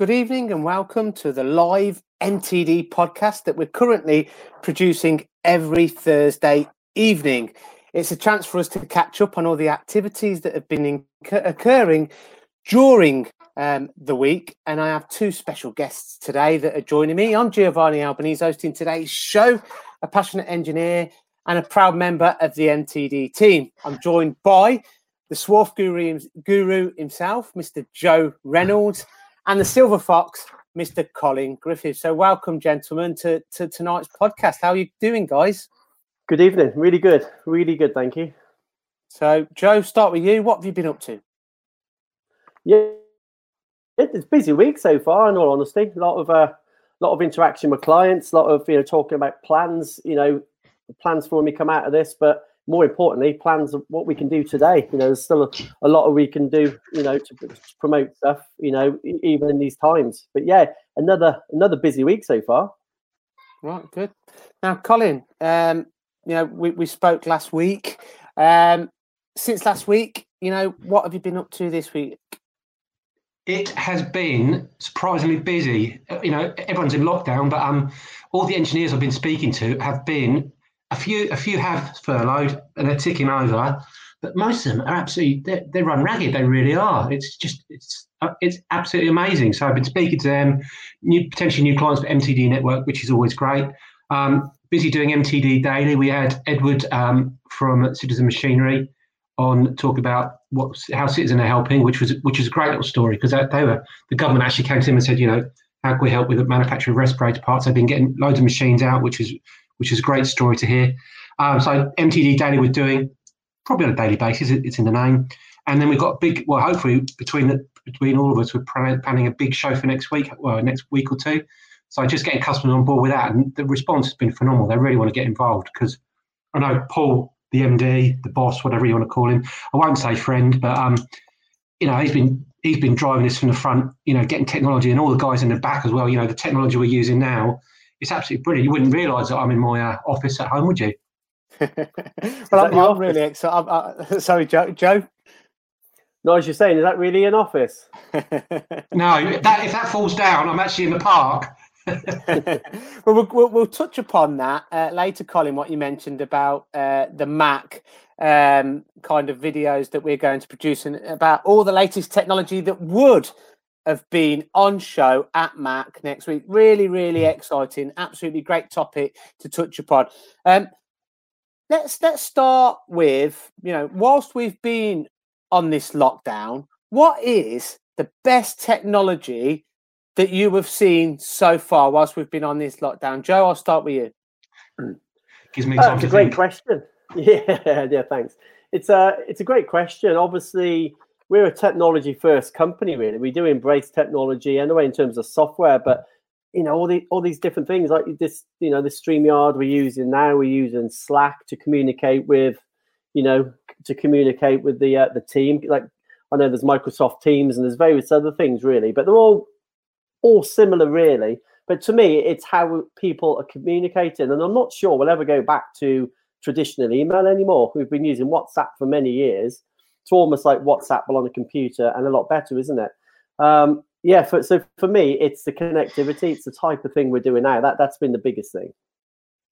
Good evening and welcome to the live MTD podcast that we're currently producing every Thursday evening. It's a chance for us to catch up on all the activities that have been occurring during um, the week. And I have two special guests today that are joining me. I'm Giovanni Albanese, hosting today's show, a passionate engineer and a proud member of the MTD team. I'm joined by the Swarf guru, guru himself, Mr. Joe Reynolds, and the Silver Fox, Mr. Colin Griffith. So, welcome, gentlemen, to, to tonight's podcast. How are you doing, guys? Good evening. Really good. Really good. Thank you. So, Joe, start with you. What have you been up to? Yeah, it's busy week so far. In all honesty, a lot of uh, lot of interaction with clients, a lot of you know talking about plans. You know, plans for when we come out of this, but more importantly, plans of what we can do today. You know, there's still a, a lot of we can do. You know, to, to, promote stuff. You know, even in these times. But yeah, another another busy week so far. Right, good. Now, Colin, um, you know, we, we spoke last week. Um, since last week, you know, what have you been up to this week? It has been surprisingly busy. You know, everyone's in lockdown, but um, all the engineers I've been speaking to have been a few a few have furloughed and they're ticking over, but most of them are absolutely they, they run ragged. They really are. It's just it's uh, it's absolutely amazing. So I've been speaking to them, new potentially new clients for MTD Network, which is always great. Um, busy doing MTD daily. We had Edward um, from Citizen Machinery on talk about what how citizens are helping, which was which is a great little story because they, they were the government actually came to him and said, you know, how can we help with the manufacturing of respirator parts? They've been getting loads of machines out, which is which is a great story to hear. Um, so MTD Daily we're doing probably on a daily basis. It's in the name, and then we've got big. Well, hopefully between the between all of us, we're planning a big show for next week. Well, next week or two. So just getting customers on board with that, and the response has been phenomenal. They really want to get involved because I know Paul, the MD, the boss, whatever you want to call him. I won't say friend, but um, you know, he's been he's been driving this from the front. You know, getting technology and all the guys in the back as well. You know, the technology we're using now it's absolutely brilliant. You wouldn't realise that I'm in my uh, office at home, would you? well, I'm, I'm really excited. Uh, sorry, Joe. Joe. No, as you're saying, is that really an office? no, that, if that falls down, I'm actually in the park. well, well, we'll, we'll, touch upon that uh, later, Colin. What you mentioned about uh, the MACH um, kind of videos that we're going to produce and about all the latest technology that would have been on show at MACH next week. Really, really mm. exciting. Absolutely great topic to touch upon. Um, let's let's start with you know, whilst we've been on this lockdown, what is the best technology that you have seen so far whilst we've been on this lockdown? Joe, I'll start with you. Gives me uh, it's a great think. question. Yeah, yeah, thanks. It's a it's a great question. Obviously, we're a technology first company really. We do embrace technology anyway in terms of software but you know all the all these different things like this you know the streamyard we're using now we're using slack to communicate with you know to communicate with the uh, the team. Like i know there's microsoft teams and there's various other things really but they're all all similar really. But to me it's how people are communicating and i'm not sure we'll ever go back to traditional email anymore. We've been using whatsapp for many years it's almost like WhatsApp but on a computer and a lot better, isn't it? Um, yeah. For, so for me, it's the connectivity. It's the type of thing we're doing now. That that's been the biggest thing.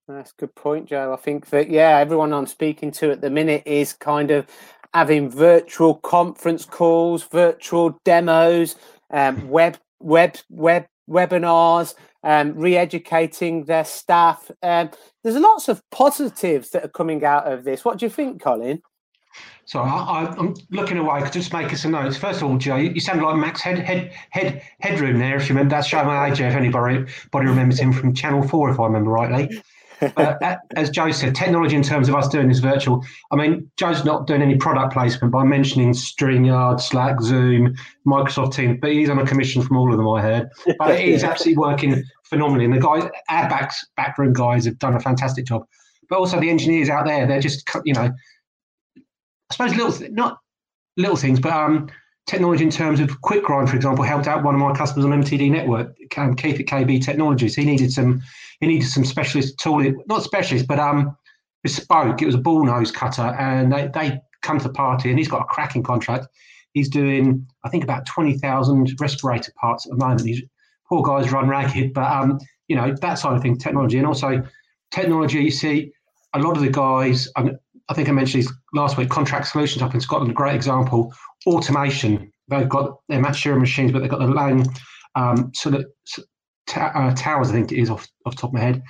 That's a good point, Joe. I think that yeah, everyone I'm speaking to at the minute is kind of having virtual conference calls, virtual demos, um, web web web webinars, um, re-educating their staff. Um, there's lots of positives that are coming out of this. What do you think, Colin? So I, am looking away. Just make us some notes. First of all, Joe, you, you sound like Max Head Head Head Headroom there. If you remember, that's showing my age. If anybody, anybody remembers him from Channel Four, if I remember rightly. But uh, as Joe said, technology in terms of us doing this virtual. I mean, Joe's not doing any product placement by mentioning StreamYard, Slack, Zoom, Microsoft Teams, but he's on a commission from all of them. I heard, but it is absolutely working phenomenally. And the guys, our backs, backroom guys, have done a fantastic job. But also the engineers out there, they're just you know I suppose little, not little things, but um, technology in terms of Quickgrind, for example, helped out one of my customers on MTD network, um, Keith at KB Technologies. He needed some, he needed some specialist tooling, not specialist, but um, bespoke. It was a ball nose cutter, and they they come to the party, and he's got a cracking contract. he's doing, I think, about 20,000 respirator parts at the moment. He's poor guy's run ragged, but um, you know that side of things, technology, and also technology. You see, a lot of the guys. I think I mentioned this last week. Contract Solutions up in Scotland, a great example. Automation. They've got their match machines, but they've got the long um, sort of t- uh, towers. I think it is off off the top of my head.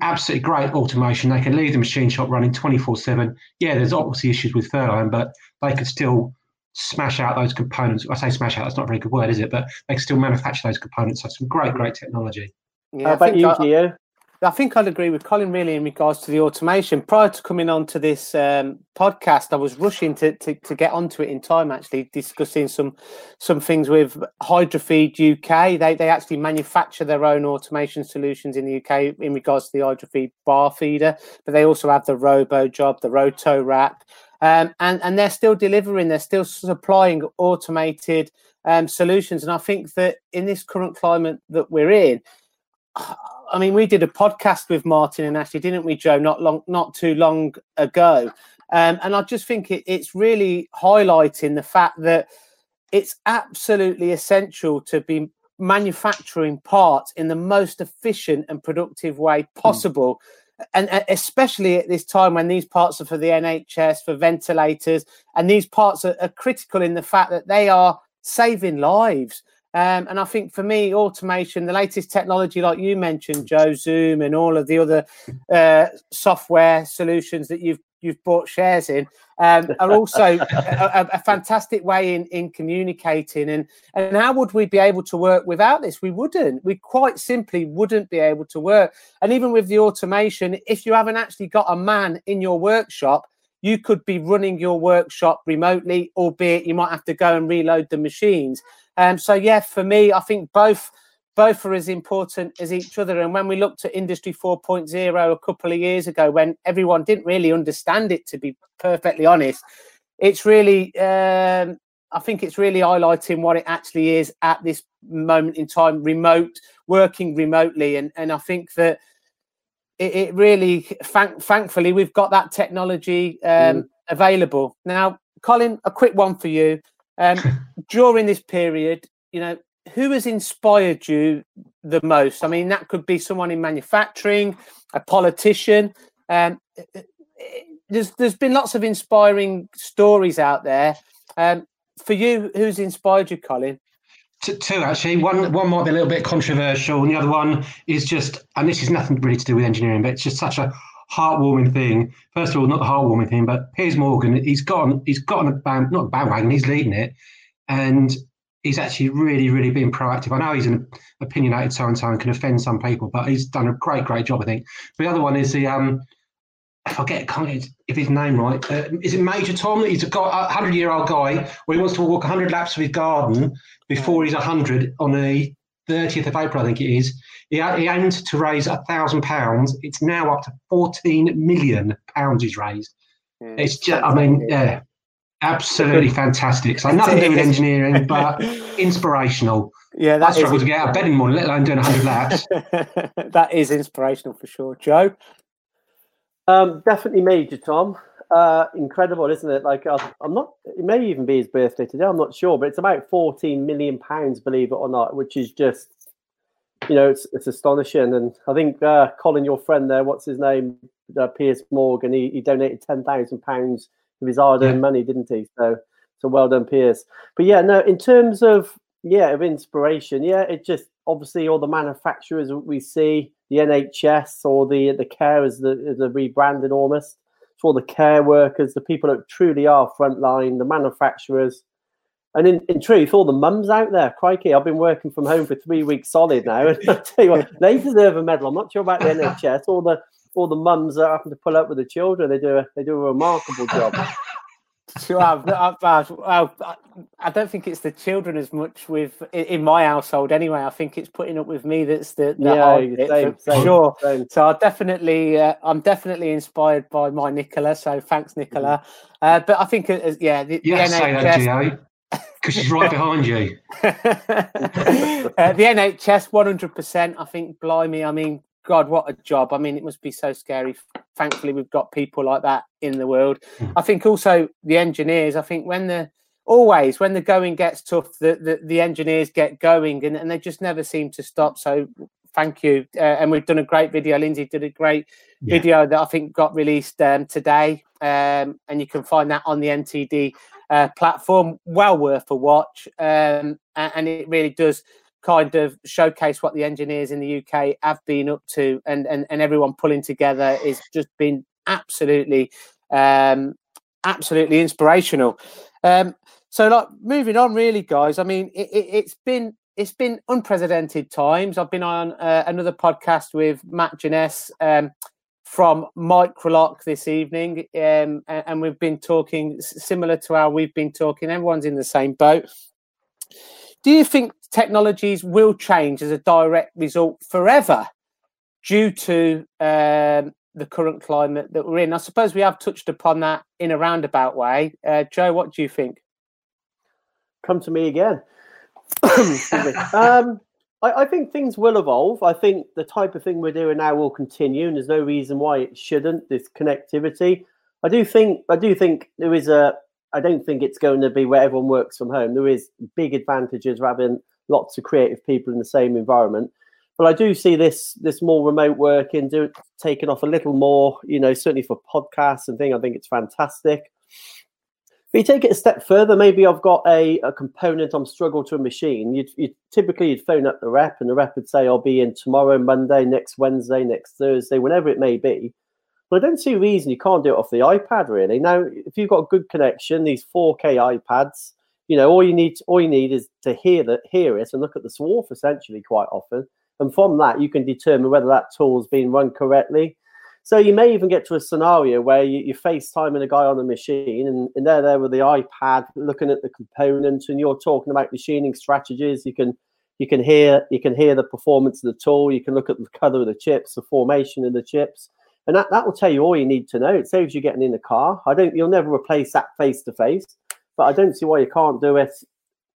Absolutely great automation. They can leave the machine shop running twenty four seven. Yeah, there's obviously issues with furloughing, but they could still smash out those components. I say smash out, that's not a very good word, is it? But they can still manufacture those components. So some great, great technology. Yeah, How about you, Gio? I think I'd agree with Colin really in regards to the automation. Prior to coming on to this um, podcast, I was rushing to, to, to get onto it in time. Actually, discussing some some things with Hydrofeed UK. They they actually manufacture their own automation solutions in the UK in regards to the Hydrofeed bar feeder, but they also have the RoboJob, the Roto Wrap, um, and and they're still delivering. They're still supplying automated um, solutions. And I think that in this current climate that we're in I mean, we did a podcast with Martin and Ashley, didn't we, Joe? Not long, not too long ago, um, and I just think it, it's really highlighting the fact that it's absolutely essential to be manufacturing parts in the most efficient and productive way hmm. possible. Mm. And especially at this time when these parts are for the NHS, for ventilators, and these parts are, are critical in the fact that they are saving lives. Um, and I think for me, automation, the latest technology, like you mentioned, Joe, Zoom, and all of the other uh, software solutions that you've you've bought shares in, um, are also a, a, fantastic way in, in communicating. And and how would we be able to work without this? We wouldn't. We quite simply wouldn't be able to work. And even with the automation, if you haven't actually got a man in your workshop, you could be running your workshop remotely, albeit you might have to go and reload the machines. Um, so yeah, for me, I think both both are as important as each other. And when we looked at Industry 4.0 a couple of years ago, when everyone didn't really understand it, to be perfectly honest, it's really, um, I think it's really highlighting what it actually is at this moment in time, remote, working remotely. And, and I think that it, it really, thank, thankfully, we've got that technology um, mm. available. Now, Colin, a quick one for you. Um, during this period, you know, who has inspired you the most? I mean, that could be someone in manufacturing, a politician. Um, there's there's been lots of inspiring stories out there. Um, for you, who's inspired you, Colin? Two actually. One one might be a little bit controversial, and the other one is just, and this is nothing really to do with engineering, but it's just such a heartwarming thing. First of all, not the heartwarming thing, but Piers Morgan, he's got he's got a band, not a bandwagon, he's leading it, and he's actually really, really being proactive. I know he's an opinionated so and so and can offend some people, but he's done a great, great job, I think. The other one is the um, I forget, if his name right. Uh, is it Major Tom? He's a a hundred year old guy where he wants to walk hundred laps of his garden before he's hundred on the 30th of April, I think it is. He, he aimed to raise a thousand pounds. It's now up to 14 million pounds he's raised. Mm, it's just, I mean, yeah, absolutely fantastic. So nothing to do with engineering, but inspirational. Yeah, that's struggle to get out of bed in the morning, let alone doing 100 laps. that is inspirational for sure. Joe? Um, definitely Major Tom. Uh, incredible, isn't it? Like, uh, I'm not. It may even be his birthday today. I'm not sure, but it's about 14 million pounds, believe it or not, which is just, you know, it's it's astonishing. And I think uh, Colin, your friend there, what's his name, uh, Piers Morgan, he, he donated 10,000 pounds of his hard-earned yeah. money, didn't he? So, so well done, Piers. But yeah, no, in terms of yeah, of inspiration, yeah, it just obviously all the manufacturers we see, the NHS or the the care as the a rebranded almost for the care workers, the people that truly are frontline, the manufacturers. And in, in truth, all the mums out there, crikey, I've been working from home for three weeks solid now. And I tell you what, they deserve a medal. I'm not sure about the NHS, all the all the mums that happen to pull up with the children, they do a they do a remarkable job. To have. Well, I don't think it's the children as much with in my household anyway. I think it's putting up with me that's the, the yeah, same, same, sure. Same. So I definitely, uh, I'm definitely inspired by my Nicola. So thanks, Nicola. Mm-hmm. Uh, but I think, uh, yeah, the, yeah, the NHS. Because she's right behind you. uh, the NHS, 100%. I think, blimey, I mean, God, what a job. I mean, it must be so scary. Thankfully, we've got people like that in the world. Mm. I think also the engineers, I think when the always when the going gets tough, the the, the engineers get going, and, and they just never seem to stop. So thank you, uh, and we've done a great video. Lindsay did a great yeah. video that I think got released um, today, um, and you can find that on the MTD uh, platform. Well worth a watch, um, and, and it really does kind of showcase what the engineers in the UK have been up to, and and, and everyone pulling together is just been absolutely um, absolutely inspirational. Um, so, like moving on, really, guys. I mean, it, it, has been it's been unprecedented times. I've been on uh, another podcast with Matt Janess um, from Microlock this evening, um, and, and we've been talking similar to how we've been talking. Everyone's in the same boat. Do you think technologies will change as a direct result forever due to um, the current climate that we're in? I suppose we have touched upon that in a roundabout way. Uh, Joe, what do you think? Come to me again. um, I, I, think things will evolve. I think the type of thing we're doing now will continue, and there's no reason why it shouldn't. This connectivity, I do think, I do think there is a I don't think it's going to be where everyone works from home. There is big advantages having lots of creative people in the same environment. But I do see this this more remote working do, taking off a little more, you know, certainly for podcasts and things. I think it's fantastic. But you take it a step further, maybe I've got a, a component I'm struggle to a machine. You'd, you'd typically you'd phone up the rep and the rep would say, I'll be in tomorrow, Monday, next Wednesday, next Thursday, whenever it may be. But I don't see a reason you can't do it off the iPad. Really, now if you've got a good connection, these 4K iPads, you know, all you need all you need is to hear that hear it and look at the swarf essentially quite often, and from that you can determine whether that tool is being run correctly. So you may even get to a scenario where you, you're FaceTiming a guy on the machine, and, and they're there with the iPad looking at the components, and you're talking about machining strategies. You can you can hear you can hear the performance of the tool. You can look at the color of the chips, the formation of the chips and that, that will tell you all you need to know. It saves you getting in the car. I don't. You'll never replace that face to face, but I don't see why you can't do it.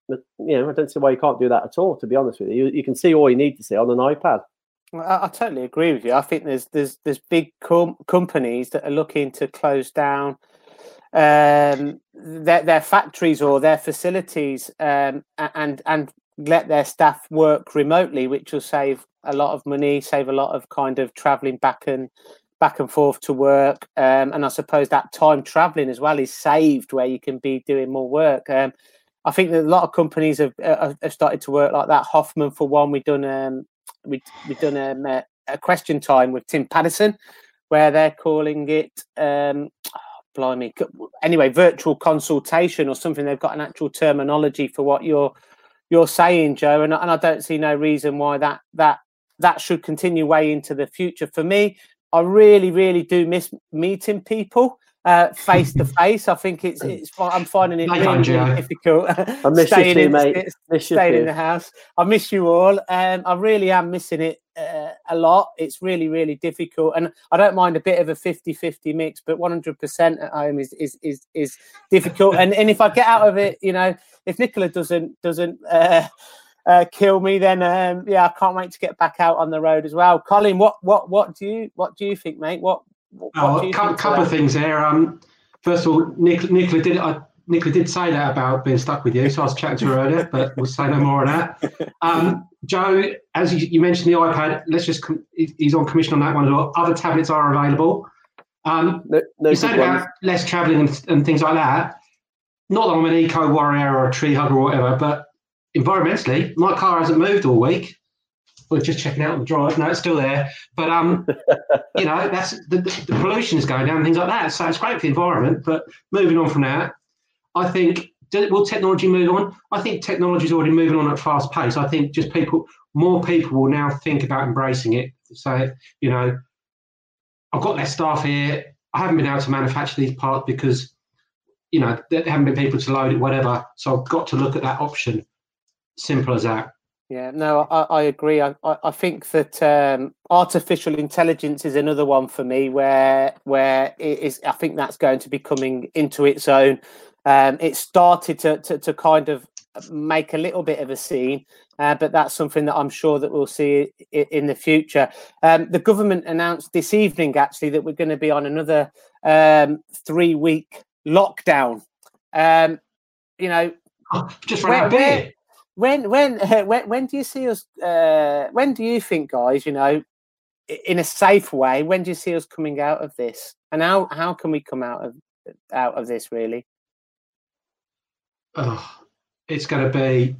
You know, I don't see why you can't do that at all. To be honest with you, you, you can see all you need to see on an iPad. I, I totally agree with you. I think there's there's there's big com- companies that are looking to close down um, their their factories or their facilities um, and and let their staff work remotely, which will save a lot of money, save a lot of kind of traveling back and back and forth to work. Um, and I suppose that time traveling as well is saved where you can be doing more work. Um, I think that a lot of companies have, uh, have started to work like that. Hoffmann, for one, we've done um, we we've done um, a, a, question time with Tim Patterson, where they're calling it um, oh, blimey. Anyway, virtual consultation or something. They've got an actual terminology for what you're you're saying, Joe, and, and I don't see no reason why that that that should continue way into the future. For me, I really, really do miss meeting people face to face. I think it's it's I'm finding it really, really difficult. I miss you too, in, mate. Miss staying in the house. I miss you all, and I really am missing it uh, a lot. It's really, really difficult, and I don't mind a bit of a 50-50 mix, but 100% at home is is is, is difficult. and and if I get out of it, you know, if Nicola doesn't doesn't. Uh, uh, kill me, then um, yeah, I can't wait to get back out on the road as well. Colin, what what what do you what do you think, mate? What, what oh, a couple, couple of things there. Um, first of all, Nicola, Nicola did I, Nicola did say that about being stuck with you, so I was chatting to her earlier, but we'll say no more on that. Um, Joe, as you, you, mentioned the iPad, let's just he's on commission on that one as well. Other tablets are available. Um, no, no you said about less travelling and, and, things like that. Not that I'm an eco warrior or a tree hugger or whatever, but environmentally, my car hasn't moved all week. We're just checking out the drive. No, it's still there. But um, you know, that's the, the, the pollution is going down, and things like that. So it's great for the environment. But moving on from that, I think will technology move on? I think technology is already moving on at a fast pace. I think just people, more people will now think about embracing it. So you know, I've got less staff here. I haven't been able to manufacture these parts because you know there haven't been people to load it, whatever. So I've got to look at that option. Simple as that. Yeah, no, I, I agree. I, I think that um, artificial intelligence is another one for me where where it is. I think that's going to be coming into its own. Um, it started to, to, to kind of make a little bit of a scene, uh, but that's something that I'm sure that we'll see in, in the future. Um, the government announced this evening actually that we're going to be on another um, three week lockdown. Um, you know, oh, just where, where, when when when when do you see us? Uh, when do you think, guys? You know, in a safe way, when do you see us coming out of this? And how how can we come out of out of this? Really? Oh, it's going to be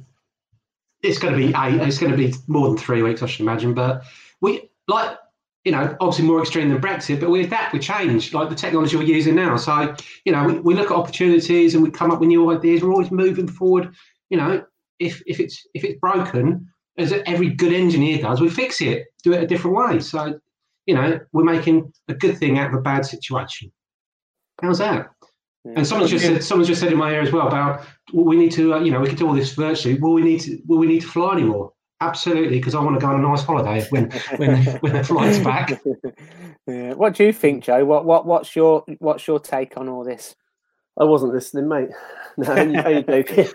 it's going to be eight. It's going to be more than three weeks, I should imagine. But we like you know, obviously more extreme than Brexit, but we adapt, we change, like the technology we're using now. So, you know, we, we look at opportunities and we come up with new ideas. We're always moving forward. You know, if if it's if it's broken, as every good engineer does, we fix it, do it a different way. So, you know, we're making a good thing out of a bad situation. How's that? Yeah. And someone just said, someone just said in my ear as well about well, we need to, uh, you know, we can do all this virtually. Will we need to? Will we need to fly anymore? Absolutely, because I want to go on a nice holiday when when when the flight's back. Yeah. What do you think, Joe? What what what's your what's your take on all this? I wasn't listening, mate. No, you're joking.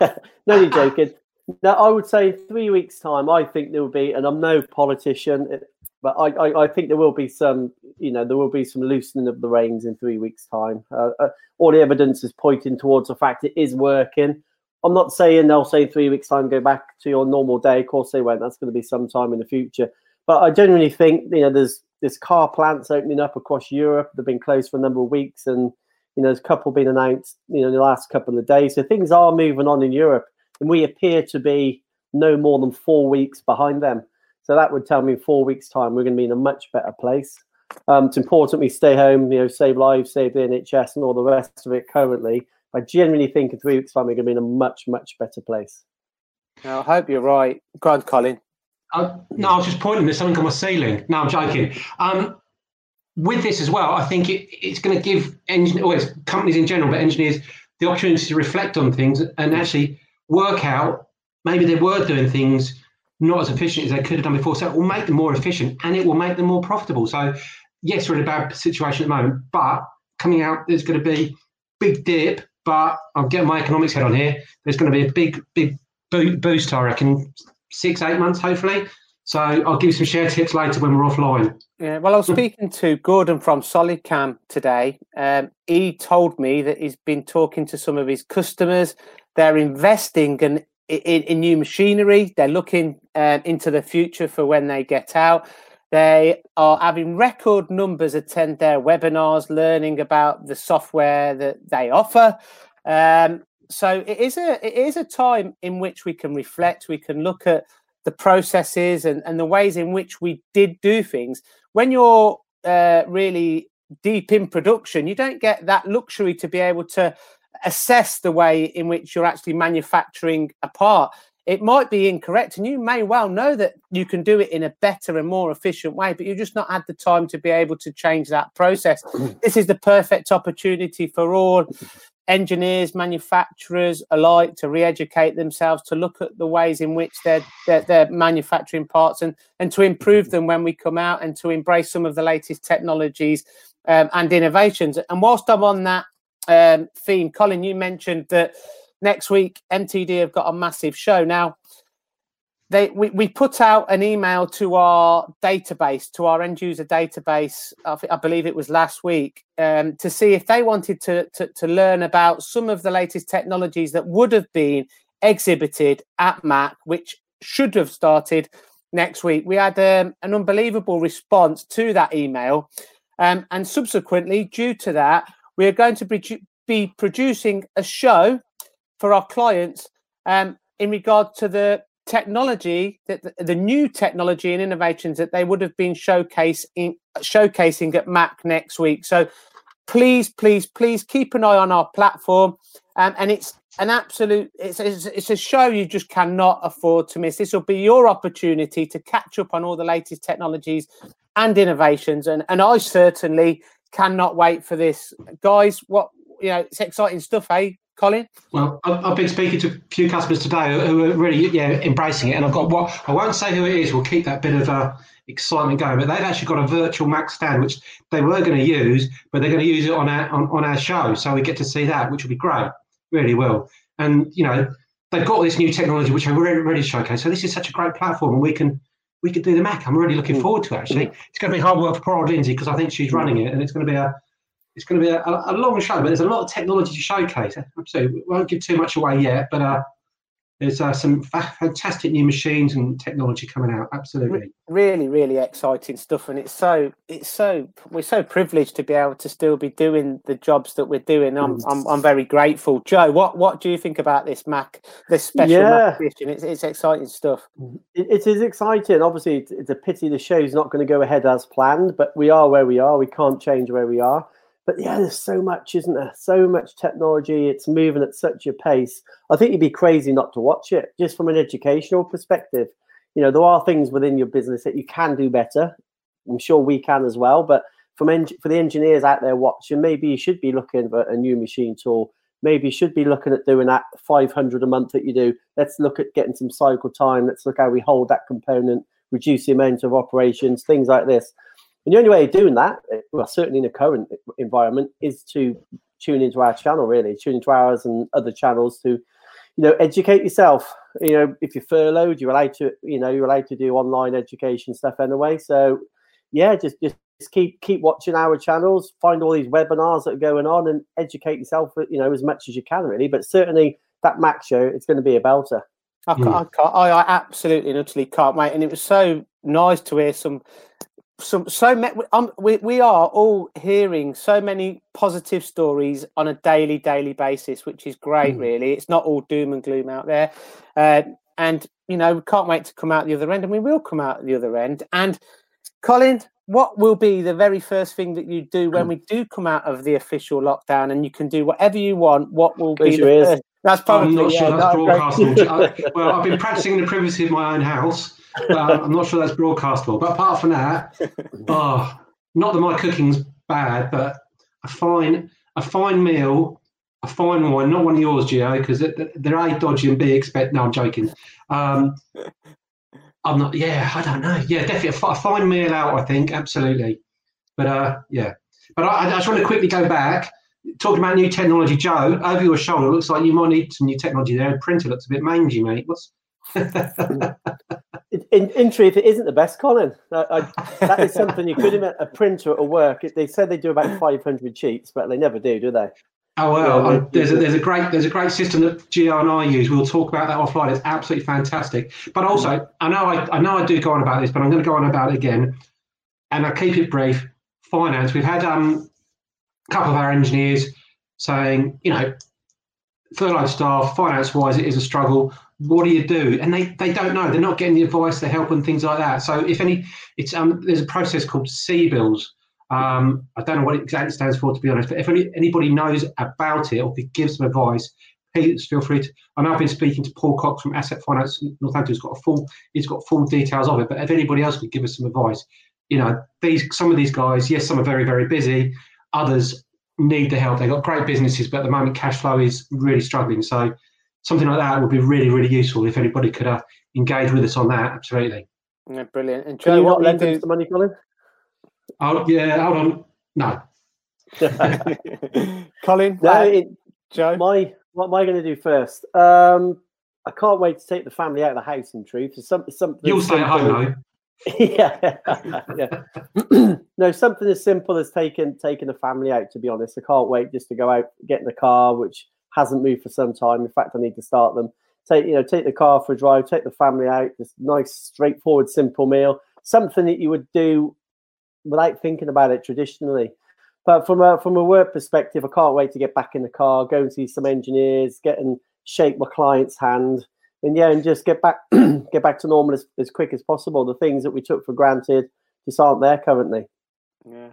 no, you're joking. Now, I would say three weeks' time, I think there will be, and I'm no politician, but I, I, I, think there will be some, you know, there will be some loosening of the reins in three weeks' time. Uh, uh, all the evidence is pointing towards the fact it is working. I'm not saying they'll say three weeks' time go back to your normal day. Of course they won't. That's going to be some time in the future. But I genuinely think, you know, there's there's car plants opening up across Europe. They've been closed for a number of weeks, and you know, there's a couple been announced, you know, in the last couple of days. So things are moving on in Europe and we appear to be no more than four weeks behind them. So that would tell me in four weeks' time we're going to be in a much better place. Um, it's important we stay home, you know, save lives, save the NHS, and all the rest of it currently. I genuinely think in three weeks' time we're going to be in a much, much better place. I hope you're right. Go on, Colin. Uh, no, I was just pointing. There's something on my ceiling. No, I'm joking. Um, with this as well, I think it, it's going to give engineers, companies in general, but engineers, the opportunity to reflect on things and actually work out maybe they were doing things not as efficient as they could have done before. So it will make them more efficient and it will make them more profitable. So yes, we're in a bad situation at the moment, but coming out there's going to be big dip. But I'm getting my economics head on here. There's going to be a big, big boost. I reckon six, eight months, hopefully. So I'll give you some share tips later when we're offline. Yeah, well, I was speaking to Gordon from SolidCam today. Um, he told me that he's been talking to some of his customers they're investing in, in, in new machinery. They're looking um, into the future for when they get out. They are having record numbers attend their webinars, learning about the software that they offer. Um, so it is a it is a time in which we can reflect. We can look at the processes and, and the ways in which we did do things. When you're uh, really deep in production, you don't get that luxury to be able to assess the way in which you're actually manufacturing a part. It might be incorrect, and you may well know that you can do it in a better and more efficient way, but you've just not had the time to be able to change that process. this is the perfect opportunity for all engineers, manufacturers alike to re-educate themselves, to look at the ways in which they're, they're, they're, manufacturing parts and, and to improve them when we come out and to embrace some of the latest technologies um, and innovations. And whilst I'm on that um, theme. Colin, you mentioned that next week MTD have got a massive show. Now, they we, we put out an email to our database, to our end user database. I, believe it was last week, um, to see if they wanted to, to to learn about some of the latest technologies that would have been exhibited at MACH, which should have started next week. We had um, an unbelievable response to that email. Um, and subsequently, due to that, we are going to be, be producing a show for our clients um, in regard to the technology that the, new technology and innovations that they would have been showcasing showcasing at MACH next week. So please, please, please keep an eye on our platform. Um, and it's an absolute it's, it's, it's a show you just cannot afford to miss. This will be your opportunity to catch up on all the latest technologies and innovations. And and I certainly cannot wait for this, guys. What you know, it's exciting stuff, eh, Colin? Well, I've been speaking to a few customers today who are really yeah embracing it, and I've got what I won't say who it is. We'll keep that bit of uh, excitement going. But they've actually got a virtual MACH stand which they were going to use, but they're going to use it on our on, on our show, so we get to see that, which will be great. Really will. And you know, they've got this new technology which I'm really to showcase. So this is such a great platform, and we can we could do the MACH. I'm really looking mm. forward to it, actually. It's going to be hard work for poor old Lindsay because I think she's running it and it's going to be a it's going to be a, a, long show, but there's a lot of technology to showcase. So we won't give too much away yet, but uh, there's uh, some fantastic new machines and technology coming out. Absolutely, really, really exciting stuff, and it's so it's so we're so privileged to be able to still be doing the jobs that we're doing. I'm mm. I'm, I'm very grateful. Joe, what what do you think about this MACH this special yeah. MACH edition? It's it's exciting stuff. It, it is exciting. Obviously, it's, it's a pity the show's not going to go ahead as planned, but we are where we are. We can't change where we are. But yeah, there's so much, isn't there? So much technology. It's moving at such a pace. I think you'd be crazy not to watch it, just from an educational perspective. You know, there are things within your business that you can do better. I'm sure we can as well. But from en- for the engineers out there watching, maybe you should be looking for a new machine tool. Maybe you should be looking at doing that 500 a month that you do. Let's look at getting some cycle time. Let's look how we hold that component, reduce the amount of operations, things like this. And the only way of doing that, eh, well, certainly in the current environment, is to tune into our channel, really, tune into ours and other channels to, you know, educate yourself. You know, if you're furloughed, you're allowed to, you know, you're allowed to do online education stuff anyway. So, yeah, just just keep keep watching our channels, find all these webinars that are going on, and educate yourself, you know, as much as you can, really. But certainly that MACH show, it's going to be a belter. I, can't, I, can't, I, I absolutely and utterly can't wait, and it was so nice to hear some so so um, we we are all hearing so many positive stories on a daily daily basis, which is great. Mm. Really, it's not all doom and gloom out there, uh, and you know we can't wait to come out the other end, and we will come out the other end. And Colin, what will be the very first thing that you do when we do come out of the official lockdown, and you can do whatever you want? What will be the first? That's probably I'm not yeah, sure that's broadcastable. well, I've been practicing in the privacy of my own house. I'm not sure that's broadcastable. But apart from that, oh, not that my cooking's bad, but a fine a fine meal, a fine wine, not one of yours, Gio, because they're A, dodgy and B, expect. No, I'm joking. Um, I'm not, yeah, I don't know. Yeah, definitely a, fine meal out, I think, absolutely. But uh, yeah. But I, I just want to quickly go back talking about new technology, Joe, over your shoulder, looks like you might need some new technology there. The printer looks a bit mangy, mate. What's in, in, truth, it isn't the best, Colin. I, I, that is something you could admit. A printer at work. They said they do about 500 sheets, but they never do, do they? Oh well, yeah, there's a, there's a great there's a great system that Gio and I use. We'll talk about that offline. It's absolutely fantastic. But also, I know I, I know I do go on about this, but I'm going to go on about it again, and I'll keep it brief. Finance. We've had um, a couple of our engineers saying, you know, furloughed staff, finance wise, it is a struggle what do you do? And they, they don't know. They're not getting the advice, the help, and things like that. So if any, it's um, there's a process called CBILS. Um, I don't know what it exactly stands for, to be honest. But if any, anybody knows about it or gives some advice, please feel free to. I know I've been speaking to Paul Cox from Asset Finance Northampton. He's got a full, he's got full details of it. But if anybody else could give us some advice, you know, these some of these guys, yes, some are very very busy. Others need the help. They've got great businesses, but at the moment cash flow is really struggling. So something like that would be really, really useful if anybody could uh, engage with us on that. Absolutely. Yeah, brilliant. And Joe, Can you not lend us the money, Colin? Oh yeah, hold on. No. Colin, no, it, Joe. My what am I going to do first? Um, I can't wait to take the family out of the house. In truth, it's some, something. You'll stay at home though. yeah, no, something as simple as taking taking the family out. To be honest, I can't wait just to go out, get in the car, which hasn't moved for some time. In fact, I need to start them. Take you know, take the car for a drive, take the family out. Just nice, straightforward, simple meal. Something that you would do without thinking about it traditionally. But from a from a work perspective, I can't wait to get back in the car, go and see some engineers, get and shake my client's hand, and yeah, and just get back get back to normal as, as quick as possible. The things that we took for granted just aren't there currently. Yeah.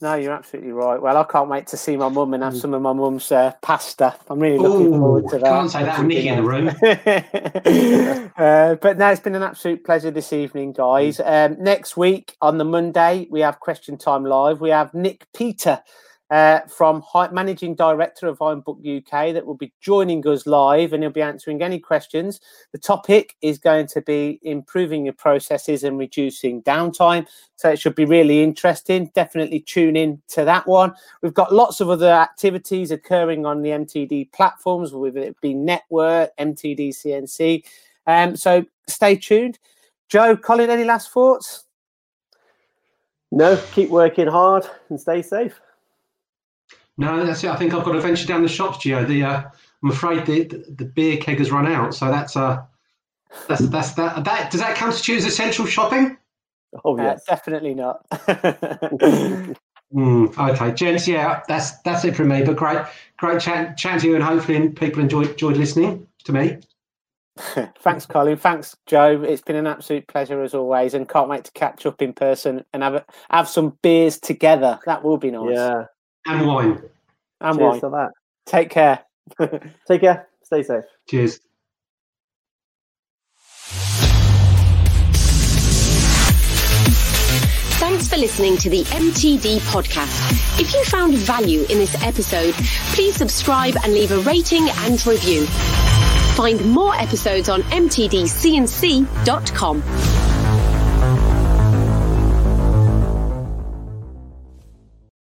No, you're absolutely right. Well, I can't wait to see my mum and have mm. some of my mum's uh, pasta. I'm really looking Ooh, forward to that. Can't say that, Nicky in the room. uh, but no, it's been an absolute pleasure this evening, guys. Mm. Um, next week on the Monday, we have Question Time Live. We have Nick Peter uh, from Managing Director of Ironbook UK that will be joining us live and he'll be answering any questions. The topic is going to be improving your processes and reducing downtime. So it should be really interesting. Definitely tune in to that one. We've got lots of other activities occurring on the MTD platforms, whether it be Network, MTD CNC. Um, so stay tuned. Joe, Colin, any last thoughts? No, keep working hard and stay safe. No, that's it. I think I've got to venture down the shops, Gio. The uh, I'm afraid the, the, the beer keg has run out, so that's uh that's that's that that does that constitute as essential shopping? Oh yes, uh, definitely not. mm, okay, gents, yeah, that's that's it from me. But great, great chat, chat to you, and hopefully people enjoyed enjoyed listening to me. Thanks, Colin. Thanks, Joe. It's been an absolute pleasure as always, and can't wait to catch up in person and have have some beers together. That will be nice. Yeah, and wine. And Cheers wine. to that. Take care. Take care. Stay safe. Cheers. Thanks for listening to the MTD podcast. If you found value in this episode, please subscribe and leave a rating and review. Find more episodes on mtdcnc.com.